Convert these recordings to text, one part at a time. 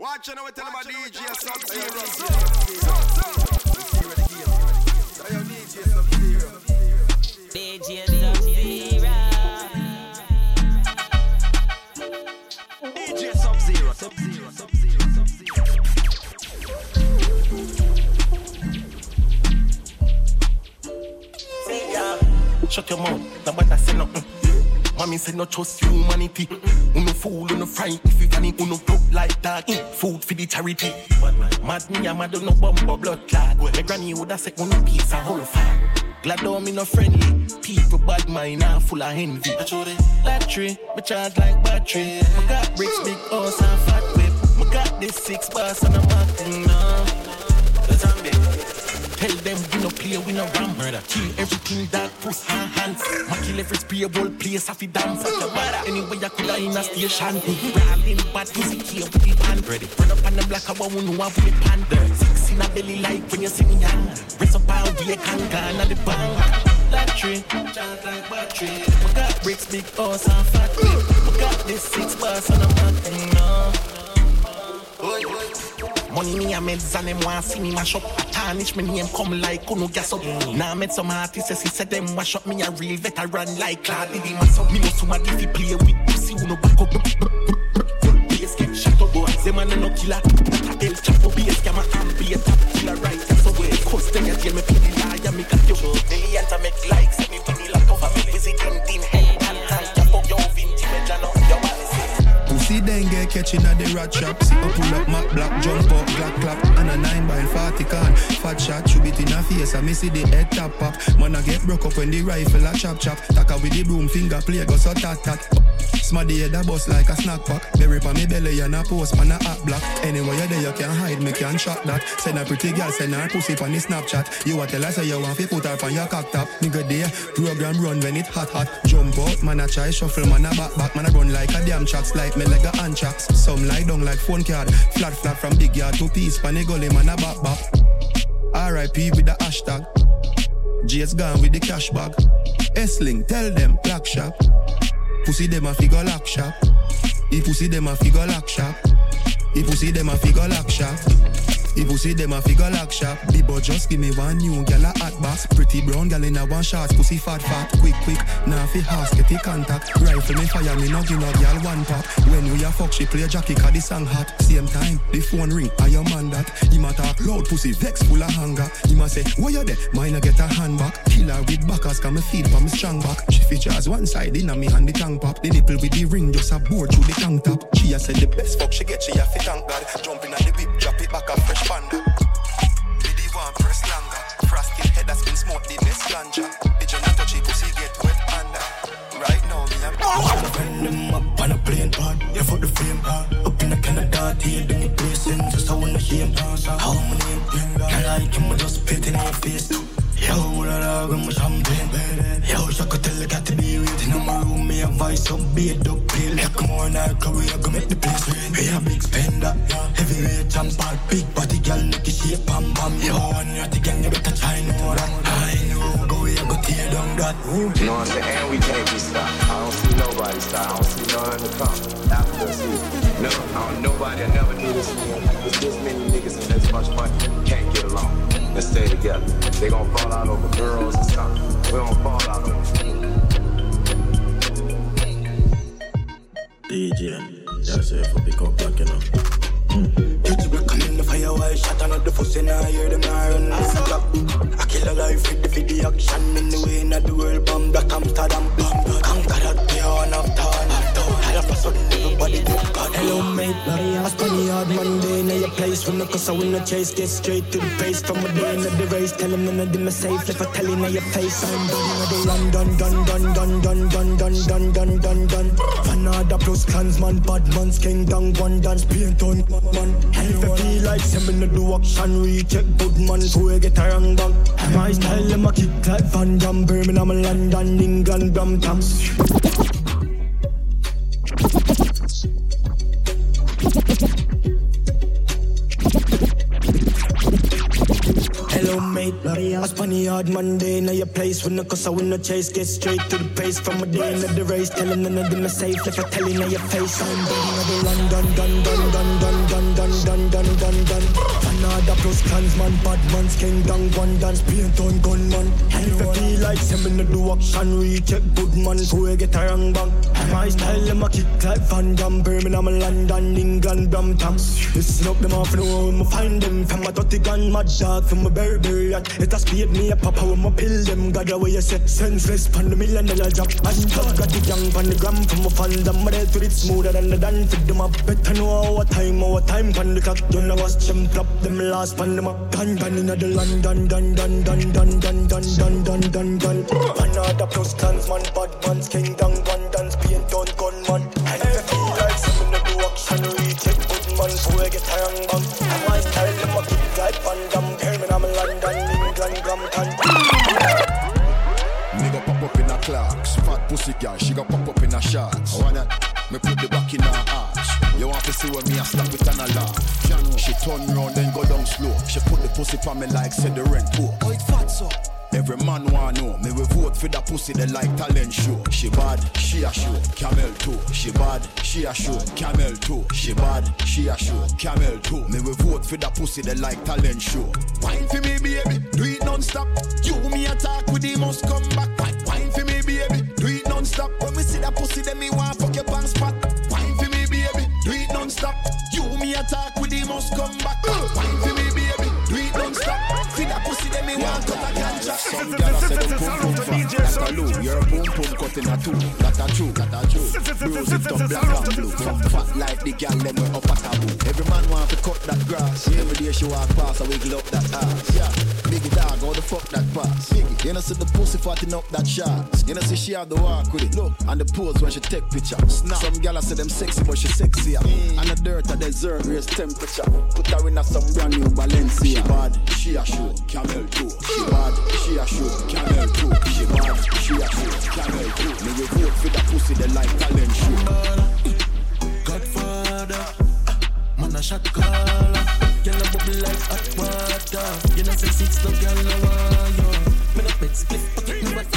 Watch out, we tell about DJ Sub Zero. DJ Sub Zero. DJ Sub Zero. Sub Zero. Sub Zero. Sub Zero. Shut your mouth. Don't Nobody say nothing. Mommy said no trust humanity. Uno fool, uno fright if you can uno broke like that. Mm. Food for the charity. Mad me, I'm mad no bumper blood clot. My granny woulda say uno piece a whole fire. Glad on me no friendly. People bad mind and full of envy. Lottery, me charge like battery. I got bricks, big house and fat whip. I got this six bars and I'm acting now. On. Tell them we no play, we no ram murder. Kill everything that puts our hands. Ma kill every spray, whole place off it dance. Anyway, I coulda in a station. Rallying bad pussy, kill with the band. Ready. Run up on the black, I want no one with the panda. Six in a belly like when you see me young. Rest up all the can gone at the bank. Lottery, charge like battery. I got bricks, big house and fat whip. I got this six bars and I'm acting now. Money me a meds and them want see me mash up. Tarnish me name come like Kuno gas up. Now I met some artists he said them wash up me a real veteran like Claude Diddy mass up. Me know somebody fi play with pussy who no back up. Bass get shot up boy. Them man no killer. Not a El Chapo bass scammer and be a top killer right. That's the way. Cause them a jail me pay the liar me got you. Millions I make likes me win the lack of a visit and in Pussy then get catching at the rat trap. See up pull up my black, jump up, black clap. And a 9 by 40 can. Fat shot, shoot it in a face. I miss see the head tap pop. Man, I get broke up when the rifle a chop chop. Taka with the broom, finger play, go so tat tat. Smaddy head a bust like a snack pack. Berry pa me belly and a post pan a hot block. Anywhere you there, you can hide, me can shot that. Send a pretty girl, send her pussy pan the Snapchat. You a tell her say you want to put her on your cock top. Nigga there, program run when it hot hot. Jump out, man a try shuffle, man a back back, man a run like a damn tracks, like me like a anthrax. Some lie down like phone card, flat flat from big yard to piece, pan the gully, man a back back. R.I.P. with the hashtag. J's gone with the cash bag. S-Link, tell them, black shop. Pussy them a figure lock shop. He pussy them a figure lock shop. He pussy them a figure lock shop. He see them a figure lock shop. The just give me one new gal a hot box. Pretty brown gal in a one shot. Pussy fat fat. Quick quick. Now fi house get the contact. Rifle me fire me no give no gal one pop. When we a fuck she play Jackie cause the song hot. Same time the phone ring. I your man that. He ma talk loud pussy vex full of hunger. He ma say why you there? Mine a get a hand back. Killer with backers come me feed for me strong back. She features one side in a me hand the tongue pop. The nipple with the ring just a board through the tongue top. She a said the best fuck she get she a fit thank God. Jumping the a. Right now me a Friend up on a plane hard, yeah for the fame hard. Up in a Canada, here then you placing just I hear how my name. Can't like him, I just spit in your face. Yo, what a dog, I'm a champagne. Yo, so I could tell the cat to be waiting in my room. Me a vice up, beat up, pale. Yeah, come on, I come we make the place rain. We a big spender, heavyweight bad, big body girl, look at shape, bam bam. Yo, and you're the gang, you better try know that. I know, a tear down that. You know what I'm saying? And we can't be stopped. I don't see nobody stop. I don't see none to come after us. either. No, I don't, nobody will never do this again. There's this many niggas and this much money. Can't get along. Let's stay together. They gonna fall out over girls and something. We don't fall out over DJ, that's it for pick up back, you know. Pretty black and in the fire while shot and the fuss and I hear them now run. I kill a life with the video action in the way in the world bomb black Amsterdam. Conquer that day on of All of a everybody get God. Hello mate, I spend the hard Monday in your place when the cause I win the chase. Get straight to the face from a day in the race. Tell him them in the safe if I tell you your face. I'm done run, done, done, done, done, done, done, done, done, done, done, done. Fanada plus clansman, bad man's king down one dance, paint on man. If I feel like sending the do action, recheck good man, so we get a wrong bang. My style, them a kick like Van Damme, Birmingham, London, England, Brampton. I spun the hard Monday in your place. When the cause I win the chase, get straight to the pace. From a day in the race, telling none of them safe, if I tell you your face, I'm done, the run, done, done, clans man, bad man's king down one dance, paint on gunman. And if I feel like say me no do action, recheck good man, so we get a wrong bang. My style them a kick like Van Damme, Birmingham, London, England, Brampton. Listen up them off know when me find them from a dirty gun, mad dog from a Burberry yacht. It a speed me a papa when me pill them. God away you say senseless pan the million dollar job. And top got the young pan the gram from a fan them. Ready to it smoother than the dance. Fit them up better know our time, our time pan the clock. You know watch them drop them last pan them up. Gun gun in the London, dun dun dun dun dun dun dun dun dun dun. Another plus clans man, bad man's king down one dance, paint on gunman. And if you feel like something to do action, recheck good man, so we get young bang. And my style pussy on me like said the rent poor. Oh, it fat so. Every man want know me we vote for that pussy they like talent show. She bad, she a show. Camel too. She bad, she a show. Camel too. She bad, she a show. Camel too. Me we vote for that pussy they like talent show. Wine for me baby, do it non-stop. You me attack with the must come back. Wine, wine for me baby, do it non-stop. When we see that pussy then me want fuck your pants spot. Wine for me baby, do it non-stop. You me attack with the must come in a two. That a true, that a true. Bruise it down black and blue. Fat fat like the gyal them we up a taboo. Every man want to cut that grass. Every day she walk past, I wiggle up that ass. Pass? Biggie, you know see the pussy fatting up that shots. You know see she have the walk with it. Look, and the pose when she take picture. Snap. Some gyal say them sexy, but she sexier. Mm. And the dirt a desert raise temperature. Put her in a some brand new Balenciaga. She bad, she a show, camel toe. She bad, she a show, camel toe. She bad, she a show, camel toe. Me we vote for that pussy, they like talent show. Godfather, man a shot caller. Girl a bubble like hot water star. You know, say six, no girl, no one, yo. Me no bet split, but you never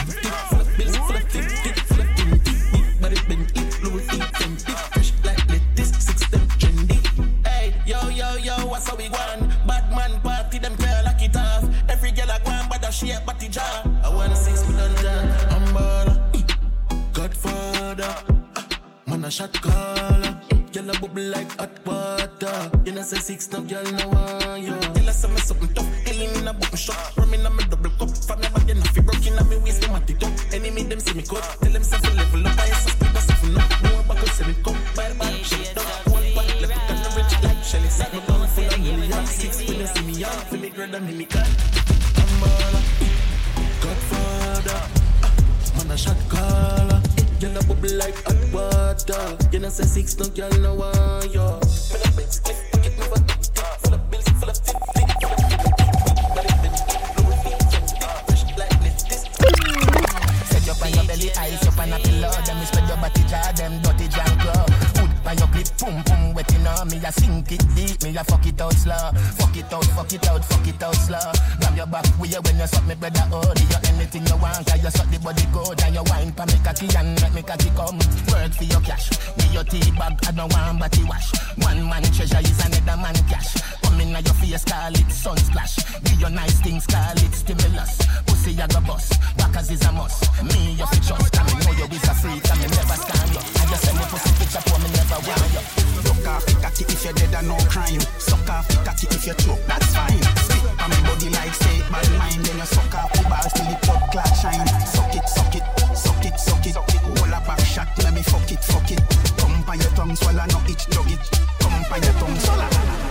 come. Work for your cash, me your tea bag. I don't want body wash. One man treasure is another man cash. Come in your face, call it sun splash. Give you nice things, call it stimulus. Pussy I go bust, backers is a must. Me you fi trust, and me know you is a freak, and me never scan you. And you send me pussy picture for me never want you. Look off the cocky if you're dead and no crime. Suck off the cocky if you choke, that's fine. Spit on my body like say bad mind. Then you suck off the balls till the blood clot shine. Suck it, suck it, suck it, suck it. Hold a back shot, let me fuck it, fuck it. Come by your tongue, swallow, no itch, dog it. Come by your tongue, swallow.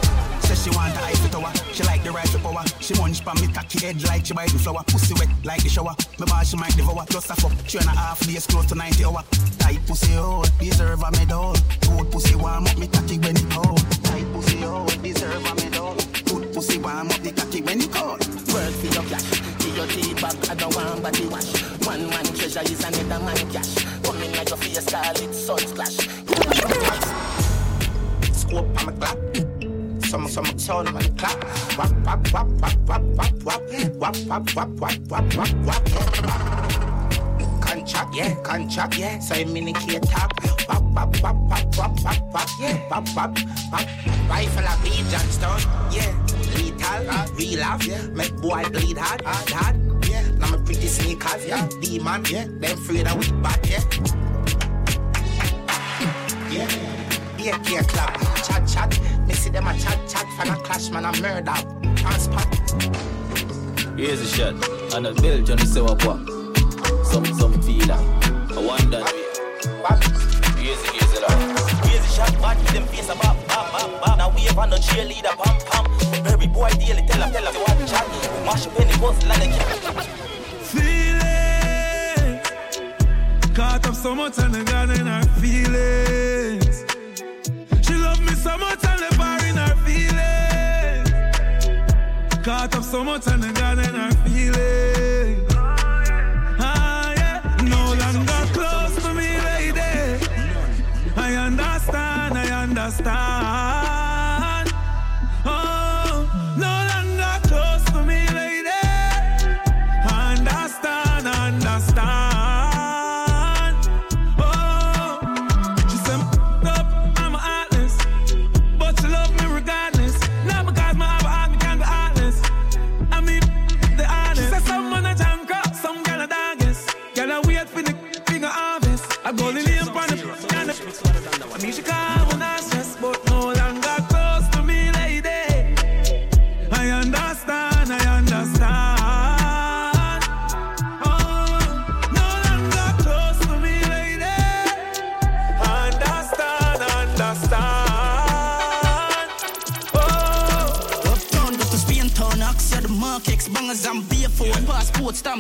Say she want the Eiffel Tower, she like the rifle power. She munch pa me cocky head like she the flower. Pussy wet like the shower. Me ball she might devour. Plus a fuck, three and a half days close to 90 hour. Tight pussy hold, deserve a medal. Good pussy warm up me cocky when it cold. Tight pussy hold, deserve a medal. Good pussy warm up the cocky when it cold. Work for your cash, give your tea bag. I don't want body wash. Treasure is another man cash. Come in like your face, call it sun splash. Scope on my clock. Some some sound on the clock. Wap wap wap wap wap wap wap wap wap wap wap wap wap wap. Contract, yeah, contract, yeah. So you minicate top. Wap wap wap wap wap wap wap, yeah. Wap wap wap. Rifle a beat Johnstone, yeah. Lethal tall, real off, make boy bleed hard, hard. Now my pretty sneakers, yeah, demon, yeah, them afraid of we bad, yeah. Yeah, yeah, can't clap, chat, chat. Me see them a chat, chat, fan a clash, man, a murder, transport. Here's a shot. And a bill, Johnny say what what? Some, some feel like. I wonder. Here's a, here's a lot. Shot, bad with them face a bam, bam, bam, bam. Now we have on the cheerleader, pam, pam. Very boy daily, tell him, tell him, to watch chat. Mash up any bus, like a feeling. Caught up so much and I got in her feelings. She love me so much and the bar in her feelings. Caught up so much and I got in her feelings. afastar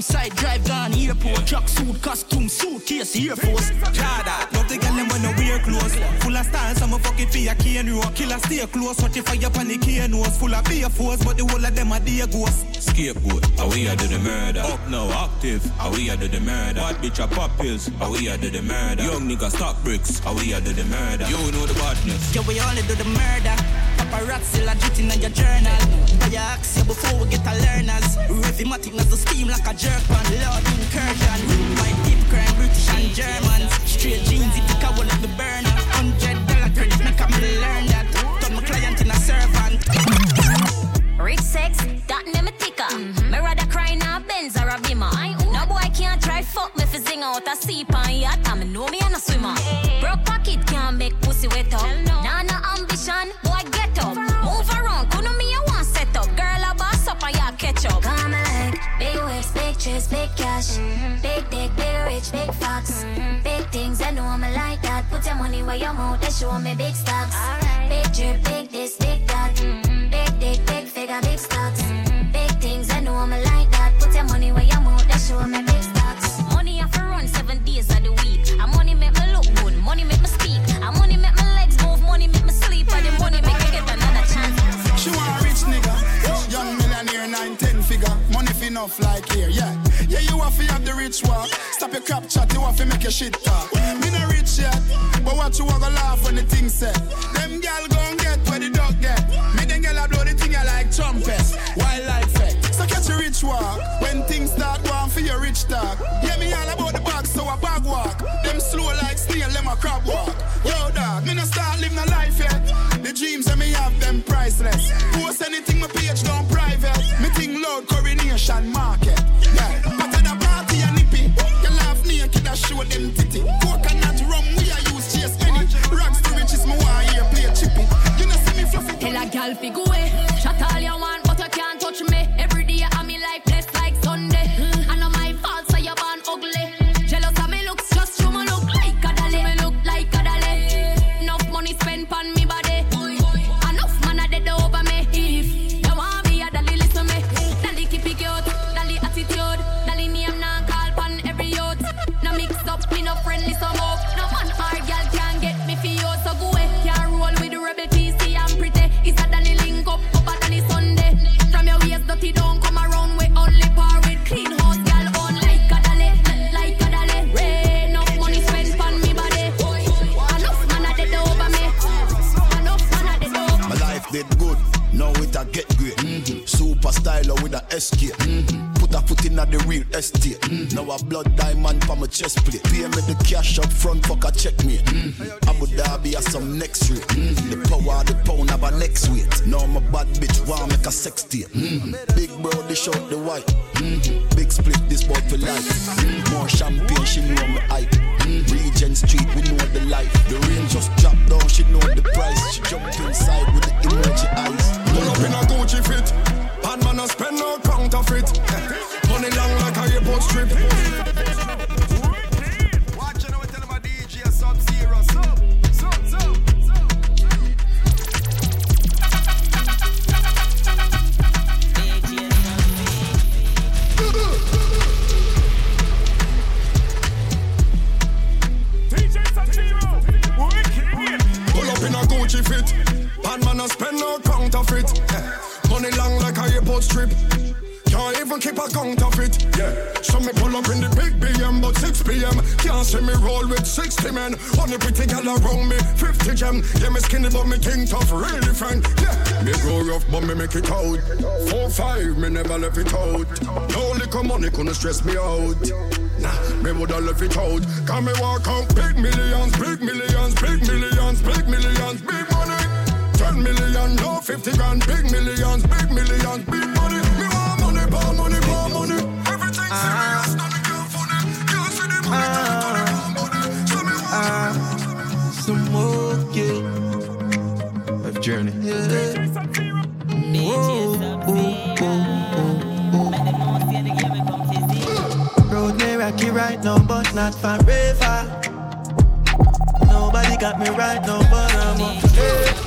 side, drive gone, airport, truck suit, costume, suitcase, Air Force. Jada, love the girl them when no wear clothes. Full of style, some a fuck it for your cane road. Killer stay close, watch it fire pan the cane nose. Full of beer force, but the whole of them are dear ghosts. Scapegoat, how we are do the murder. Up now, active, how we are do the murder. Bad bitch a pop pills, how we are do the murder. Young nigga stock bricks, how we are do the murder. You know the badness. Yeah, we only do the murder. Paparazzi legit in your journal. Buy your axe before we get a learners. Rhythmatic as the steam like a jerk on Lord incursion. White deep crime, British and Germans. Straight jeans, if you like the burner. Hundred dollar credit, make me learn that. Turn my client in a servant. Rich sex, that name a ticker. Mm-hmm. Me rather cry in a Benz or a Beamer. No boy can't try fuck me fi sing out a seep and yacht. I know me and a swimmer. Broke pocket can't make pussy wet up. Nah, cash, big dick, big rich, big fox, big things. I know me like that. Put your money where your mouth. They show me big stocks. Big drip, big this, big that. Your crap chat, you have to make your shit talk. Me no rich yet, but what you want to laugh when the thing set. Them gal gon' get where the dog get. Me then gal a blow the thing I like trumpet, wildlife effect. So catch a rich walk when things start going for your rich talk. Yeah, me all about the bag, so I bag walk. Them slow like snail, them a crab walk. Yo, dog, me no start living a life yet. The dreams that me have them priceless. A blood diamond for my chest plate. Pay me the cash up front, fuck a checkmate. Abu Dhabi has some next rate. The power the pound have a next weight. Now my bad bitch wanna make a sex tape. Mm. Big bro, dish out the white. Mm. Big split, this boy for life. Mm. More champagne, she know me hype. Mm. Regent Street, we know the life. The rain just drop down, she know the price. She jump inside with the emoji eyes. Pull up in a Gucci fit. Bad man a spend no counterfeit. Money long like a airport strip. Strip. Can't even keep a counterfeit. Yeah. So me pull up in the big BM, but 6 p.m. Can't see me roll with 60 men. Only pretty gal around me, 50 gem. Yeah, me skinny, but me king tough, really different. Yeah. Me grow rough, but me make it out. Four, five, me never left it out. No liquor money couldn't stress me out. Nah, me woulda left it out. Can me walk out big millions, big millions, big millions, big millions, big money. 10 million, no 50 grand, big millions, big millions, big money. Me want money, power money, power money. Everything serious, nothing can funny. Can't see the money, turn to the wrong money. So me want Some more, yeah. Life journey. Yeah. Whoa, oh, oh. Road may rocky right now, but not forever. Nobody got me right now, but I'm okay.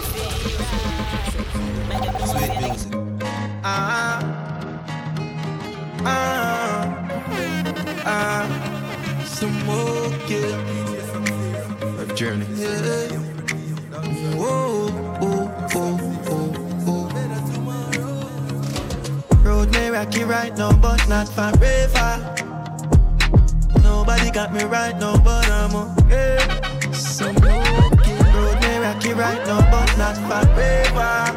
Ah. Some more, yeah. Life journey. Yeah. Whoa, oh, oh, oh, oh. Road may rocky right now, but not forever. Nobody got me right now, but I'm okay. Some okay. Road may rocky right now, but not forever.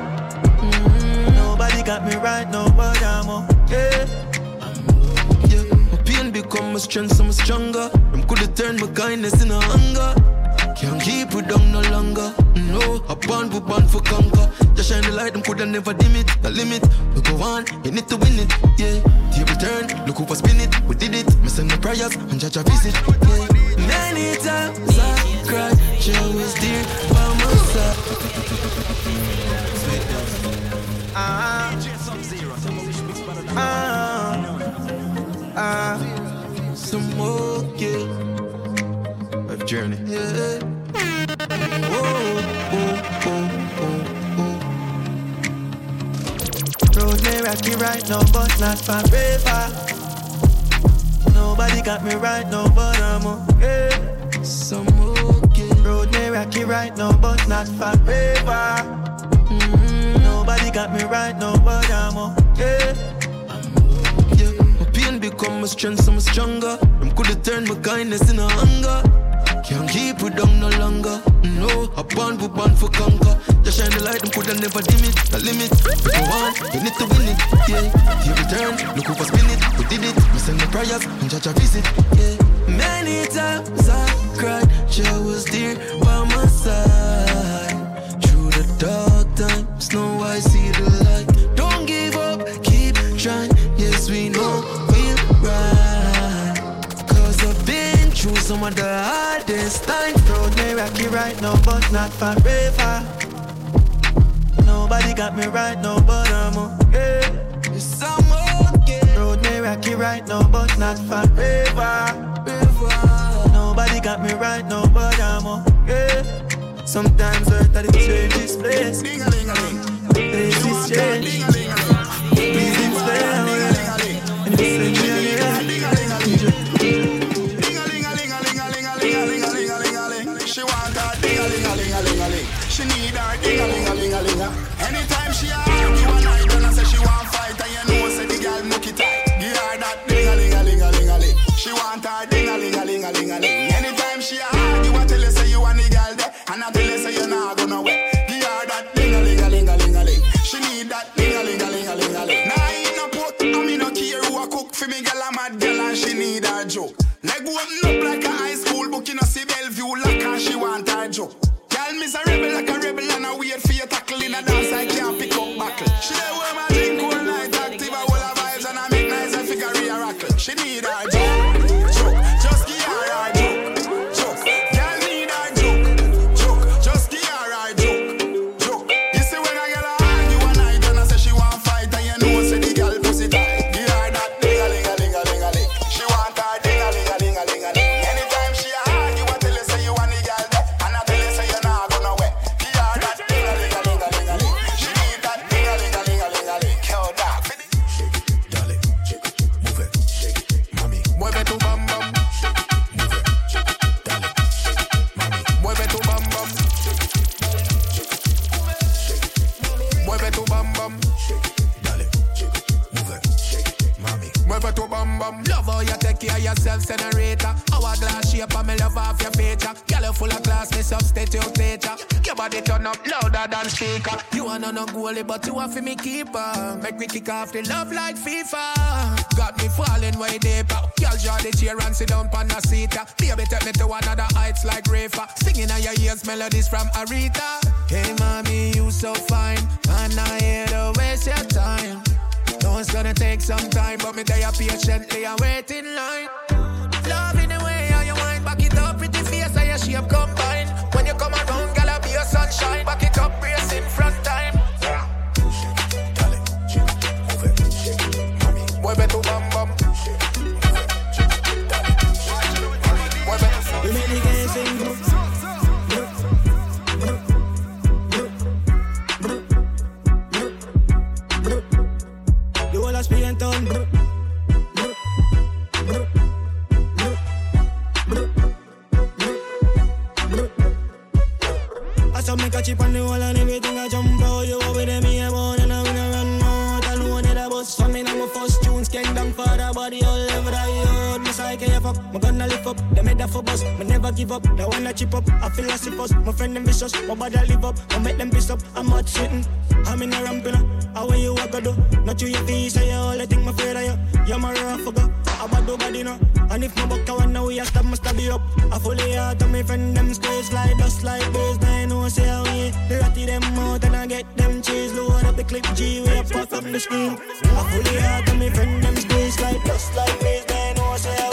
Mm, Nobody got me right now, but I'm okay. Become my strength, I'm stronger. Them coulda turned my kindness into hunger. Can't keep it down no longer. No, I born, we born for conquer. Just shine the light, them coulda never dim it. The limit, we go on, you need to win it. Yeah, table turn, look who for spin it. We did it, me send my prayers and judge a visit. Yeah, many times I cried, she was there by my side. Ah, ah. Journey. Yeah. Oh, oh, oh, oh, oh. Road may rocky right now, but not forever. Nobody got me right now, but I'm okay. Some okay. Road may rocky right now, but not forever. Mm, Nobody got me right now, but I'm okay. Yeah, my pain become my strength, so I'm stronger. Them coulda turned my kindness into hunger. Can't keep it down no longer. No, I born, we born for conquer. Just shine the light, them coulda never dim it. The limit, we go on, you need to win it. Yeah, here we turn, look who for spin it. We did it, we send the prayers and judge a visit. Yeah, many times I cried, she was there by my side. Some of the hardest times. Road may rocky right now, but not forever. Nobody got me right now, but I'm okay. Yes, I'm okay. Road may rocky right now, but not forever. Nobody got me right now, but I'm okay. Sometimes earth that it changes place. Places change. Kick off the love like FIFA. Got me falling way deeper. Girl, draw the chair and sit down on the seat. Baby, take me to another heights like Rafa. Singing on your ears melodies from Aretha. Hey, mommy, you so fine. And I hate to waste your time. No, it's gonna take some time, but me there patiently and waiting for bus. Me never give up, no wanna chip up. I feel like us, my friend them vicious, my body live up. I make them piss up, I'm hot sitting. I'm in a ramping up, how you walk do? Not you your face, I all I think my fear of you. You're my rough forgot, I bad do body know. And if my buck I wanna we a stab my stab you up. I fully out of my friend them space, like dust, like baseline. No say how we, they ratty them out and I get them cheese. Load up the clip G, we up, fuck up the screen. I fully out of my friend them space, like dust, like baseline. No say how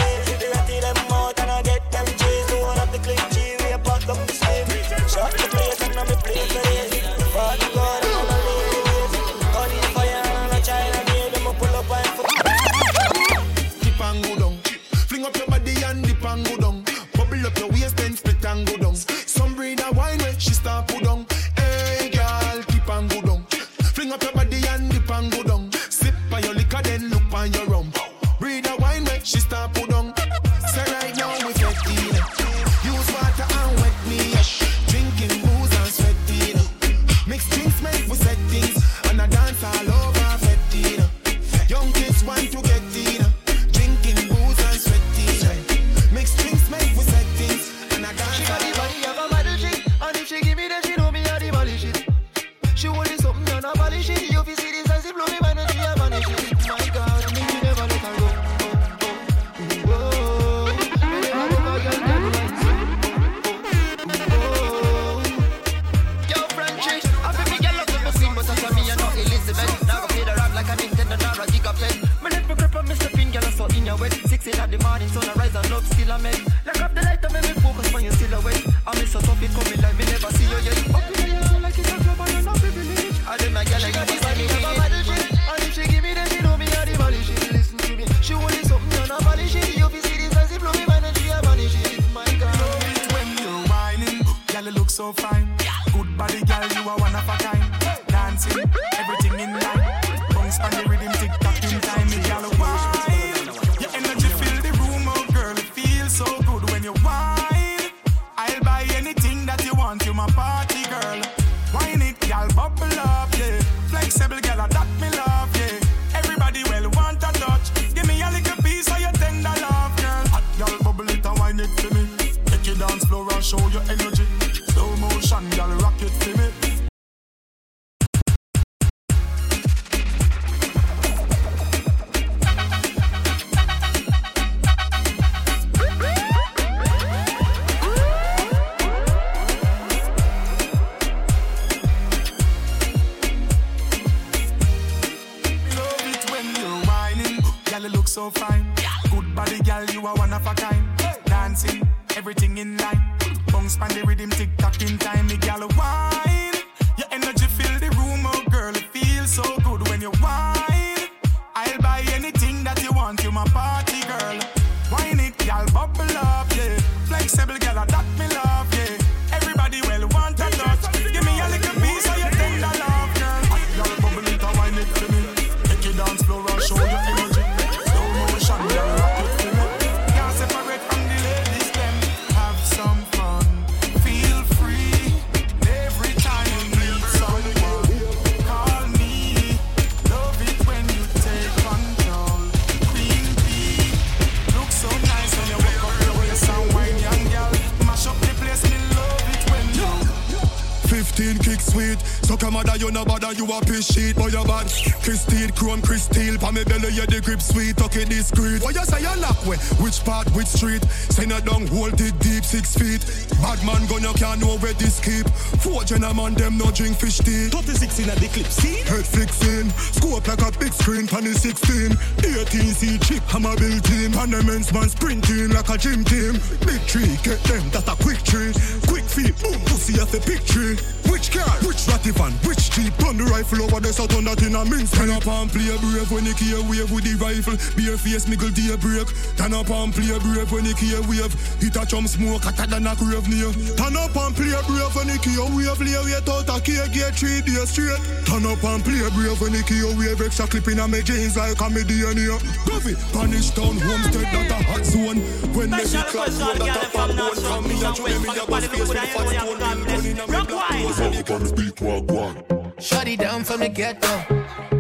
you you a piss sheet, boy you bad. Christine, chrome, crystal, pa me belly, yeah the grip sweet, okay discreet. Why you say you lock way? Which part, which street? Send it down, hold it deep, six feet. Bad man gun, you can't know where this keep. Four gentlemen, them no drink fish tea. 36 in a the clip, see? Head fixing, scope like a big screen, panny 16. 18 C chip, hammer built team. And the men's man sprinting like a gym team. Big tree, get them, that's a quick tree. Quick feet, boom, pussy off the big tree. Which car? Which ratty van? Which jeep? Turn the rifle over the south on that in a mince. Turn up and play brave when you key wave with the rifle. Bare face, miggle day break. Turn up and play brave when you key wave. Hit a chum smoke, hotter than a grave near. Turn up and play brave when you key wave. Lay wait out a key, get three days straight. Turn up and play brave when you key wave. Extra clip in a me jeans like a me DNA. Govy, punish town, homestead, that a hot zone. When me see clap, that a fat bone. From me a chum, me a bust face a fat stone. Gun in a me black Up on the beat, walk one. Shut it down from the ghetto.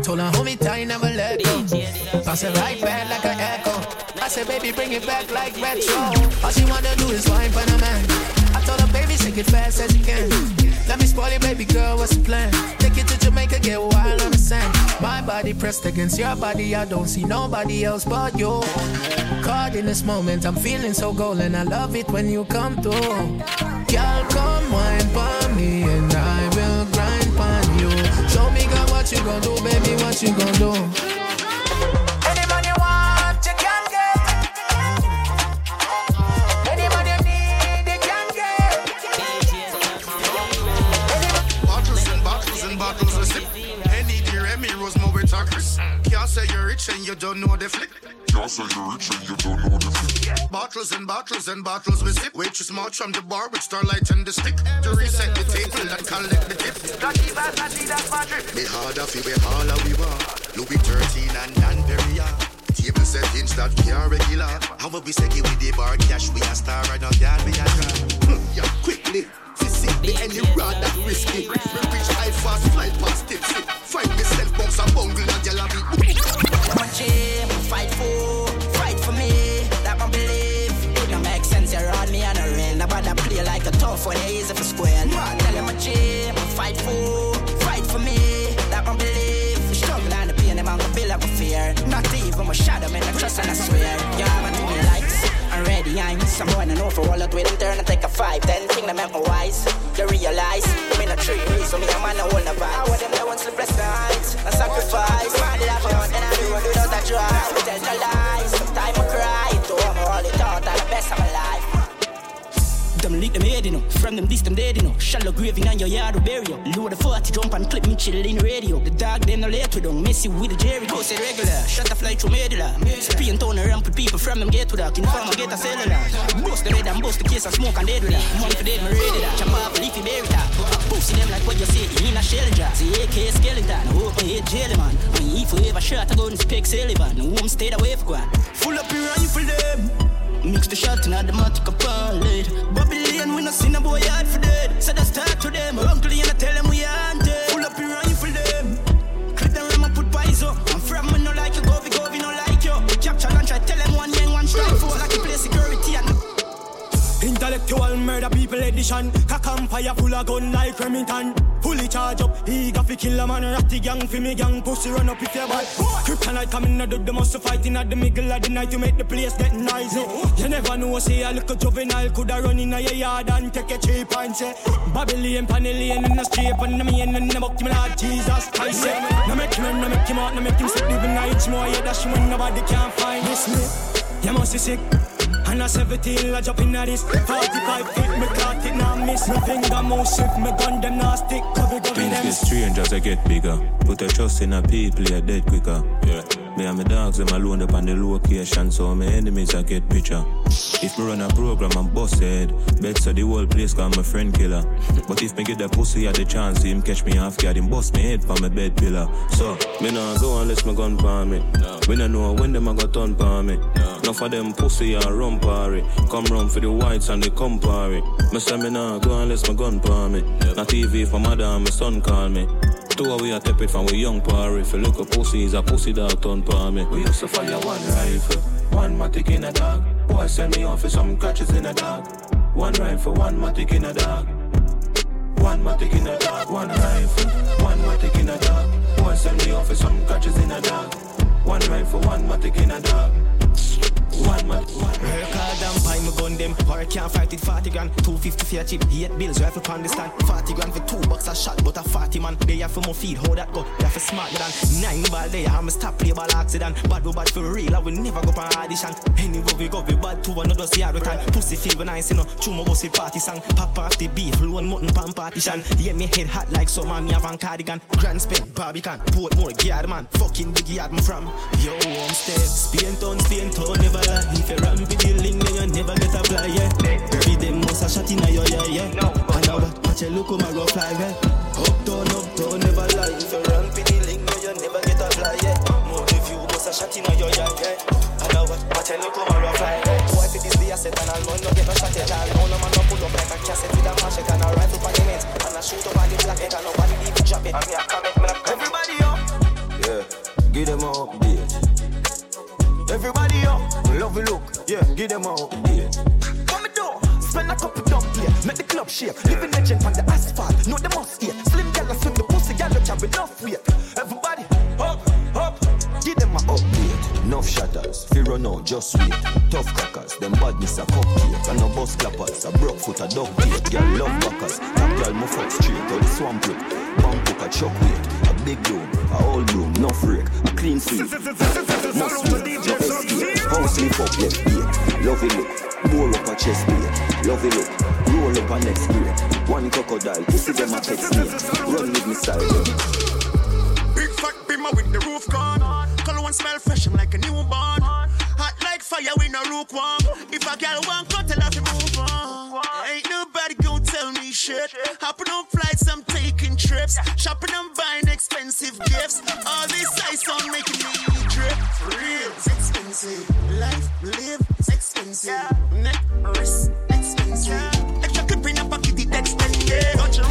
Told her, hold me tight, never let go. Pass it right back like an echo. I said, baby, bring it back like retro. All she wanna do is wine for the man. I told her, baby, shake it fast as you can. Let me spoil it, baby girl, what's the plan? Take it to Jamaica, get wild on the sand. My body pressed against your body, I don't see nobody else but you. Caught in this moment, I'm feeling so golden. I love it when you come through. Girl, come wine for me, and what you gon' do. Any man you want, you can get. Any man you need, you can get. Bottles and bottles and bottles of sip. Any dear Emmy Rose more with talkers. Can't say you're rich and you don't know the flick. Can't say you're rich and you don't know the flick. Bottles and bottles and bottles we sip. Waitress march from the bar with starlight and the stick. To reset the table and collect the tip. Me harder fi we all we want. Louis 13 and Dan Perrier. Table set inch that we are regular. How would we say it with the bar cash? We a star right now, girl, we a try. Hmm, yeah, quickly. See the any rod that risky. Me reach high fast flight past tipsy. Find myself bounce a bungle and yell at me. My gym, fight for, like a tough one. Easy for square. Tell him my gym, fight for, fight for me. That my belief. Struggle and the pain, them on the bill of a fear. Not even my shadow, man. I trust and I swear. Man, do me likes. I'm ready, I'm someone I know for all of with them turn and take a five, ten thing that make me wise. You realize, I'm in a tree, so me a man I hold the vibe. I want them that want bless nights, and sacrifice. Laugh out, and I do it without a try. Them lick them head, you know. From them this, them dead, you know. Shallow graving on your yard to bury you. Load the 40 jump and clip me chill in the radio. The dog, them no let we don't mess you with the Jerry. Go say regular, shut the fly through medulla. Spin town around with people from them get to that. Inform get a cellular. Bust the head and bust the case and smoke and dead with that. Money for dead, me ready that. Chop off a leafy berry that. Pussy them like what you say, in a shell jar. See AK skeleton, open head jelly man. When you forever shot, go and speak Sullivan. Home stayed away for one. Full up your rifle them. Mix the shot in the matic upon lead. Babylon, we no seen a boy hard for dead. So that's talk to them. Uncle, you tell murder people edition. Cock and fire full of gun like Remington. Fully charge up, he got fi kill a man. Ratty gang fi me gang, pussy run up if you bad. Kryptonite coming out of the muscle fighting at the middle of the night to make the place get noisy. Eh. You never know, say a little juvenile coulda run in your yard and take a cheap eh. and say Babylon, Panellian in the street, and the man in the buck, me Lord Jesus Christ. say. No make him, no make him out, no make him sick, living nights more. Yeah, that's when nobody can find this me. You must be sick. A 17, I jump in at this 45 feet, me caught it, now miss My finger move shift, me gun them now stick Cover, cover Things them get strange as I get bigger. Put a trust in a people, you're dead quicker. Yeah. Me and my dogs, them alone up on the location, so my enemies I get picture. If me run a program and bust head, bet so the whole place call my friend killer. But if me get that pussy at the chance, him catch me off guard, him bust me head for my bed pillar. So, me nah go unless my gun palm me. We nah know when them a got turn palm me. Enough for them pussy and rum party. Come round for the whites and the Campari. Me say me nah go unless my gun palm me. Not TV for my and my son call me. Two we a tap it from we young party. If you look a pussy, is a pussy dog turn palm me. We used to fire one rifle, one matic in a dog. Boy send me off for some catches in a dog. One rifle, one matic in a dog. One matic in a dog, one rifle. One matic in a dog. One send me off for some catches in a dog. One rifle, one matic in a dog. One man, one Work hard and buy my gun them. Or I can't fight it 40 grand 250 for a chip, 8 bills, rifle pan the stand 40 grand for 2 bucks a shot But a 40 man, they have for my feed How that go, they have for smart than 9 ball there, I'm a stop play ball accident. Bad we bad for real, I will never go for audition. Anywhere we go, we bad to another see the time Pussy feel when I see no Chew my bossy party song. Pop off the beef, loan mutton pan partition. Yeah, me head hot like summer, me have on cardigan. Grants Pen, Barbican, Portmore, yard man. Fucking big yard me from. Yo, I'm step, Spain town, Spain town, never lie If you run with the link, then you never get a fly, yeah. Every day must a shot in your yeah, yeah. No, And now what, watch you look, come go fly, yeah. Uptown, uptown, never lie. If you run with the link, then you never get a fly, yeah. More if you must a shot in your yeah, yeah. And now what, watch you look, come go fly, yeah. Boy, for this day I set and I'll no get no shot at all Now no man no pull up like a cassette with a machete And I rifle on the net And I shoot up on the black and nobody even drop it And me a comment, me a Everybody up. Yeah, give them a update. Everybody up, love you look, yeah, give them a update. Come me door, spend a couple dump here, make the club shake. Living legend on the asphalt, know the must eat. Slim gal swim the pussy, gal carry enough weight. Everybody up, up, give them a update. Enough shatters, fear run out, just wait. Tough crackers, them badness a cupcake. And no bus clappers, a broke foot a dog plate. Girl love backers, that girl move up straight. All the swamp look, bump hook a weight. A big room, a old room, no freak, a clean sweep. Must wait, no escape. House lift up left beat, love look. Bore up a chest plate, love it. Roll up a next grade. One crocodile, pussy them a text me. Run with me style. Big fat bimmer with the roof gone. Color one smell fresh, I'm like a newborn. Like fire, we no lukewarm. If a girl want cut, tell her to move on. Ain't nobody gonna tell me shit. Hopping on flights, I'm taking trips. Shopping and buying expensive gifts. All this ice on making me drip. For real, it's expensive. Life live is expensive. Neck, wrist, expensive. Extra clip in a pocket, it expensive.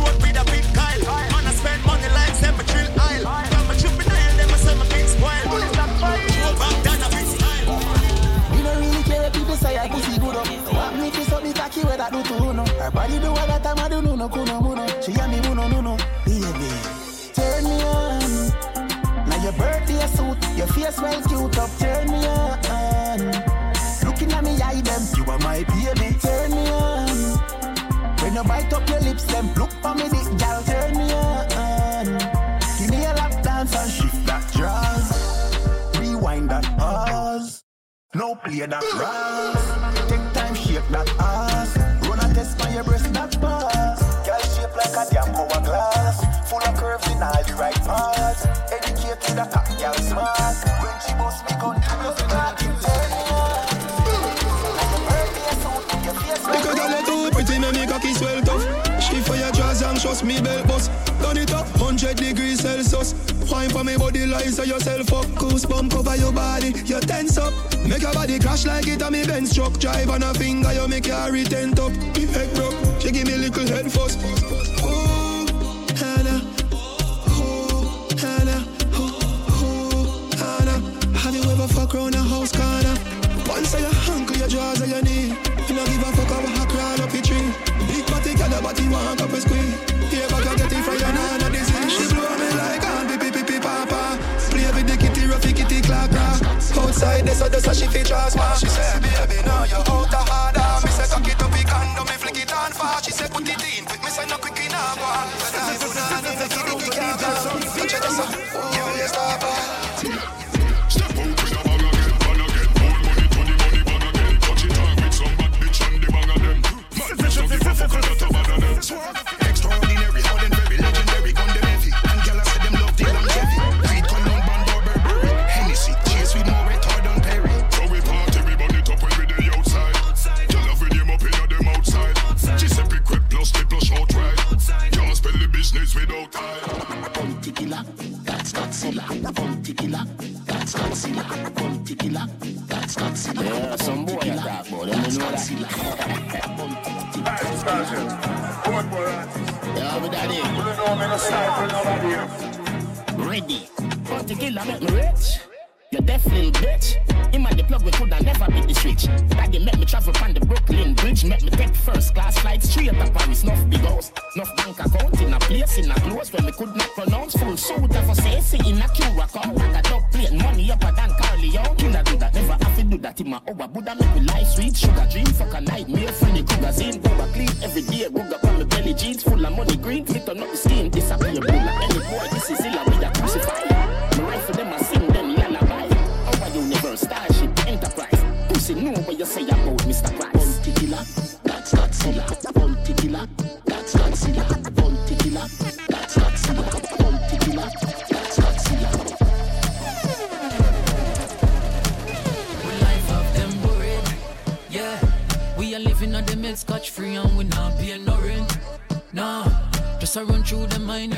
No not that Make your body crash like it on me Benz truck. Drive on a finger, you make your tent up. Head broke, she give me little head fuss. So In, go clean every day. Rug up on my belly jeans full of money green. Through the mind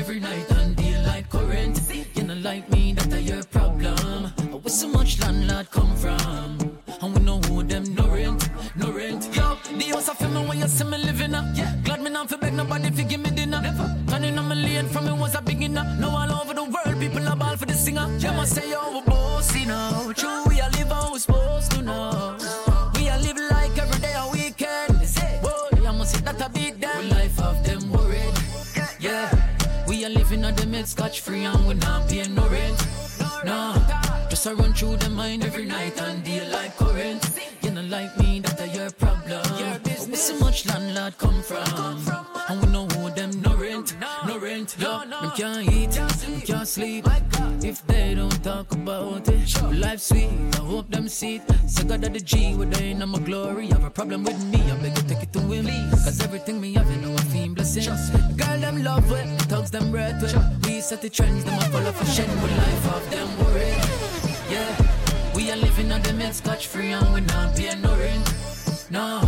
it. Of the G, with they in my glory. Have a problem with me, I beg you take it to him. Cause everything me have, you know I feel blessing. Girl, them love with, thugs them breath with. We set the trends, them a follow fashion. With life of them worry. Yeah, we are living on the mid scotch free and we not paying no rent. No,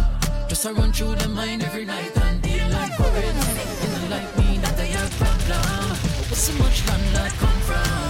just I run through the mind every night and deal like current. You know like me, that I have problem. Where so much landlord come from?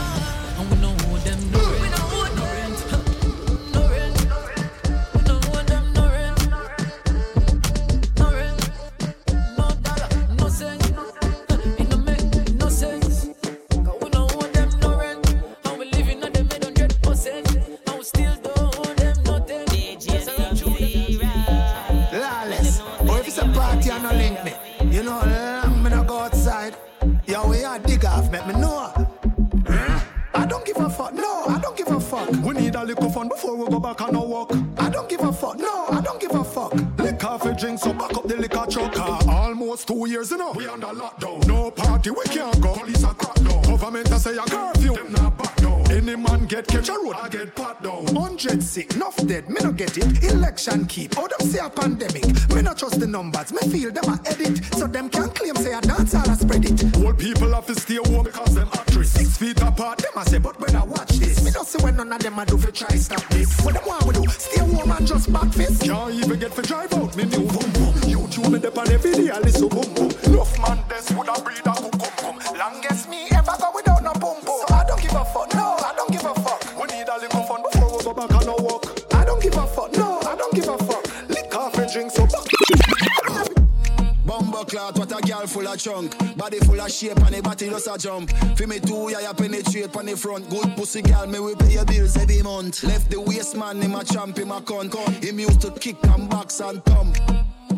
See when none of them a do for try stop this. What them want we do? Stay home and just back fist. Can't even get for drive out, me new boom boom. YouTube me dep on every day, I listen boom boom. Enough man, this would have breed a girl full of chunk. Body full of shape and the body just a jump. Fi me too, yeah, ya penetrate on the front. Good pussy girl, me we pay your bills every month. Left the waist man, him a champ, him a cunt. Him used to kick and box and thump.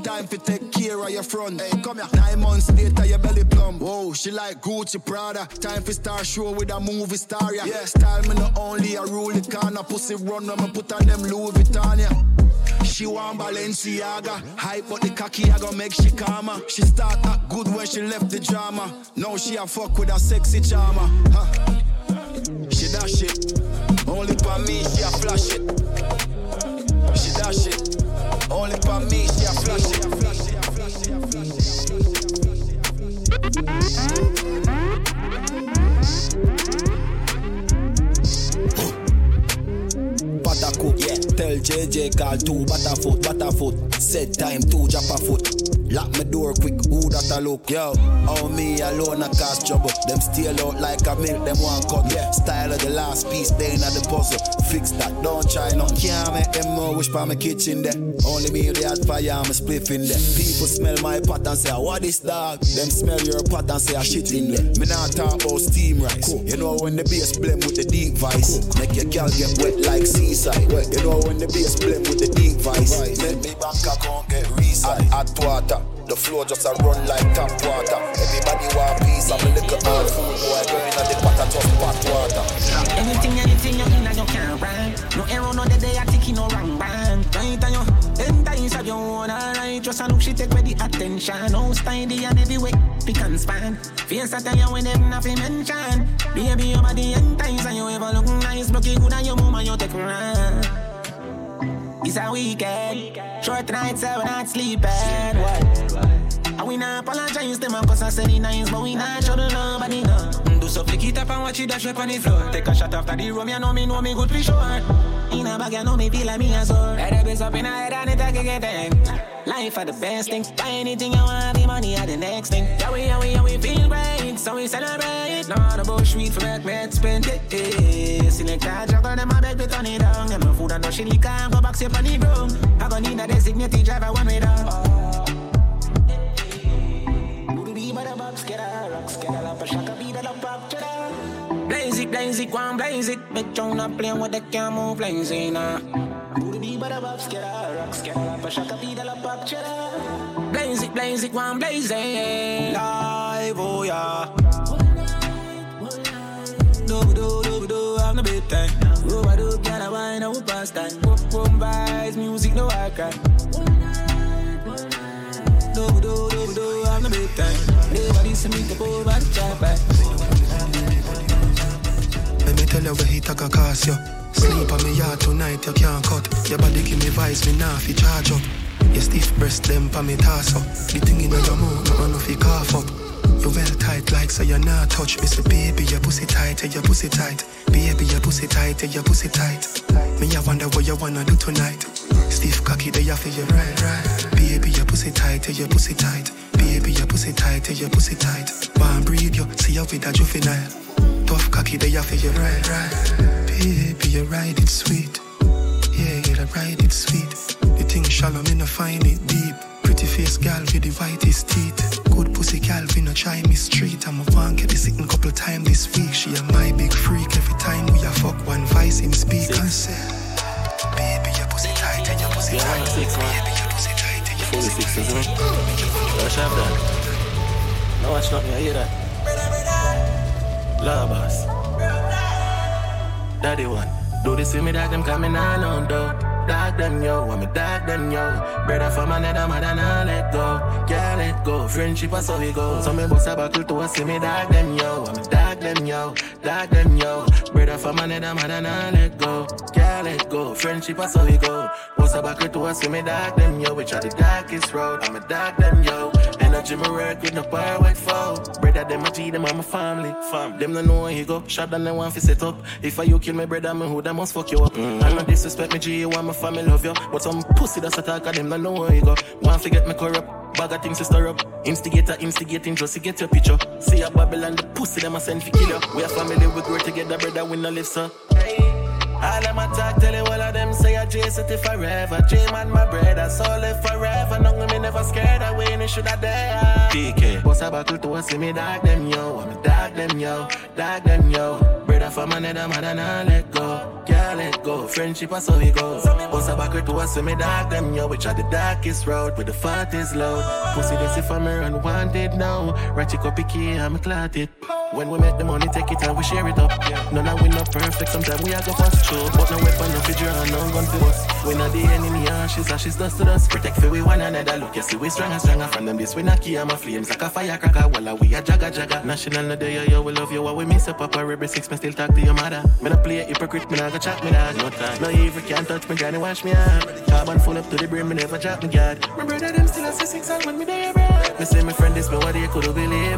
Time for take care of your front. Hey, come here. Nine months later, your belly plump. Whoa, she like Gucci Prada. Time for star show with a movie star, yeah. yeah. Style me not only a rule the corner. Pussy run when me put on them Louis Vuitton, yeah. She want Balenciaga, hype but the cocky I gon' make she calmer. She start act good when she left the drama. Now she a fuck with a sexy charmer. Huh? She dash it, only for me she a flash it. She dash it, only for me she a flash it. Pata cook, yeah. Tell JJ call two Butterfoot, Butterfoot. Set time two drop a foot. Lock my door quick, who that a look? Yo, how me alone a cause trouble. Them steal out like a milk, them one cut. Yeah, style of the last piece, they in the puzzle. Fix that, don't try no. Can't make them know wish for my kitchen there. Only me the hot fire, I'm a spliff in there. People smell my pot and say, what is dog? Them smell your pot and say, I shit in there. Me not talk about steam rice. You know when the bass blend with the deep vice. Make your girl get wet like seaside. You know when the bass blend with the deep vice. Make me bank account get reside. Hot water. The floor just a run like tap water. Everybody want peace. I'm a little hard food boy. Going at the pot, I just pot water. Anything, anything you in, you can't run. No arrow, no the day I think no wrong bang. Right on you, ten times of your own, alright. Just a look, she take with the attention. No style, the and everywhere, pick and span. Face a tell you when them nothing mention. Baby, your body and times and you ever look nice. Look good and your mama, you take run. It's a weekend. Short nights, so we not sleeping. What? And we not apologize to them cause I said it nice, but we not show to nobody no. Do so flick it up and watch it dash up on the floor. Take a shot after the room, you know me, know me good for sure. In a bag, you know me feel like me a sore. Head up is up in a head and it a thing. Life are the best thing. Buy anything you want, the money are the next thing. Yeah, we, yeah, we, yeah, we feel great, so we celebrate. Not about sweet for make me spend it. Yeah. Select a juggle, them a beg me turn it down. Get my food and no shit, can go back, safe on the room. I gonna need a designated driver one way down. Blaze it, blaze it, go and blaze it. Bitch, on a plane where they can't move lanes in. Blaze it, blaze it, go and blaze it. Live, oh yeah. Do do do do, I'm the big time. Oh, I do, get a wine, I will pass time. Boom, vibes, music, no I cry. Do do do do, I'm the big time. Everybody see me the poor bad job back. Tell you where he take a cost you. Sleep on me yard tonight, you can't cut. Your body give me vibes, me nah fi charge up. Your stiff breast them pa me toss up. The thing in your mouth, no no fi cough up. You well tight like so you not touch me. Say baby, your pussy tight, yeah, your pussy tight. Baby, your pussy tight, yeah, your pussy tight. Me I wonder what you wanna do tonight. Stiff cocky, they have for you right, right. Baby, your pussy tight, yeah, your pussy tight. Baby, your pussy tight, yeah, your pussy tight. One breed you, see you with a juvenile. Cocky, they have for you right, right. Baby, you ride it sweet. Yeah, you ride it sweet. The thing shallow, me no find it deep. Pretty face gal with the whitest teeth. Good pussy gal, we no try me street. I'm a one get the sitting couple time this week. She a my big freak. Every time we a fuck one vice him speak and say, Baby, your pussy tight and your pussy tight. Six, Baby, your pussy tight and your pussy tight. 46, isn't it? What have done? No watch nothing, I hear that. Love boss. Daddy one. Do this with me, dog, them coming on on though. Dog them yo, I'm a dog them yo. Brother from another mother, nah let go. Yeah, let go. Friendship, I saw we go. So me bust a buckle to us, see me dog them yo. I'm a dog them yo, dog them yo. Brother from another mother, nah let go. Yeah, let go. Friendship, I saw we go. Bust a buckle to us, see me dog them yo. We try the darkest road. I'm a dog them yo. Energy me work with no power with foe. Brother, them a G, them a my family. Fam, them no know where he go. Shot them, they want to set up. If I you kill me brother, me who that must fuck you up. Mm. I no disrespect me G, you want my family love you. But some pussy that's attack them, no know where he go. Want to get me corrupt. Bag of things to stir up. Instigator, instigating just to get your picture. See a Babylon, the pussy them a send for kill you. We a family, we grow together, brother, we no live so. All them attack, tell you all of them say I I J city forever. J man, my bread, I so live forever. No, me never scared away, and should have there. PK, boss a buckle to us, see me dog them yo. I'm a dog them yo, dog them yo. Brother from another mother, nah let go. Can't let go, friendship, I saw we go. Boss a buckle to us, see me dog them yo. Which are the darkest road, with the fattest load. Pussy, this if I'm unwanted now. Ratchet copy key, I'm clotted. When we make the money, take it and we share it up. None of we not perfect, sometimes we are go fast through. But no weapon, no figure, and no gun for us. We not the enemy, ah, ashes, ashes, dust to dust. Protect for we one another. Look, you see, we stronger, stronger. From them, this we not key, I'm a flames like a firecracker. Well, we a jagga jagga. National no day, yo, we love you. What we miss up, papa, every six, me still talk to your mother. Me not play a hypocrite, me not go chat me dog. No time. No evil can't touch me, granny wash me up. Carbon full up to the brim, me never drop me guard. My brother, them still a six and when me there, bro. Me say my friend, this me what they could believe.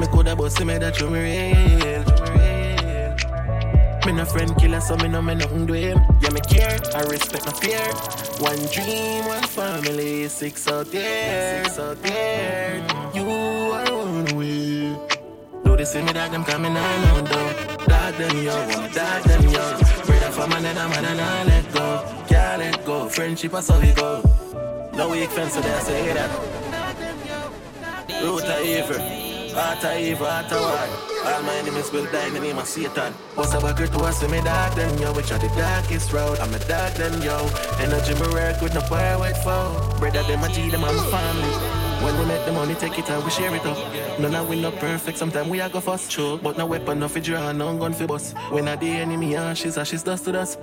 Me coulda bust me that you me real. Me no friend killer, so me know me nothing do him. Yeah, me care, I respect my fear. One dream, one family, six out there, six out there. You are one way. Do they see me dog them coming on no though. Dog them yo, dog them yo. Brother from another man and I let go. Can't let go. Friendship is how we go. No weak fence, so they say that. Root of evil, evil, heart of war. All my enemies will die in the name of Satan. What's a girl to us, me dog them yo. Which are the darkest road? I'm a dog them yo. Energy me work with no fire white foe. Brother them a G them and my family. When we make the money, take it out, we share it up. None of we not perfect, sometimes we are go first. True, but no weapon, no fi draw, no gun fi bust. When I the enemy ashes, ashes dust to dust.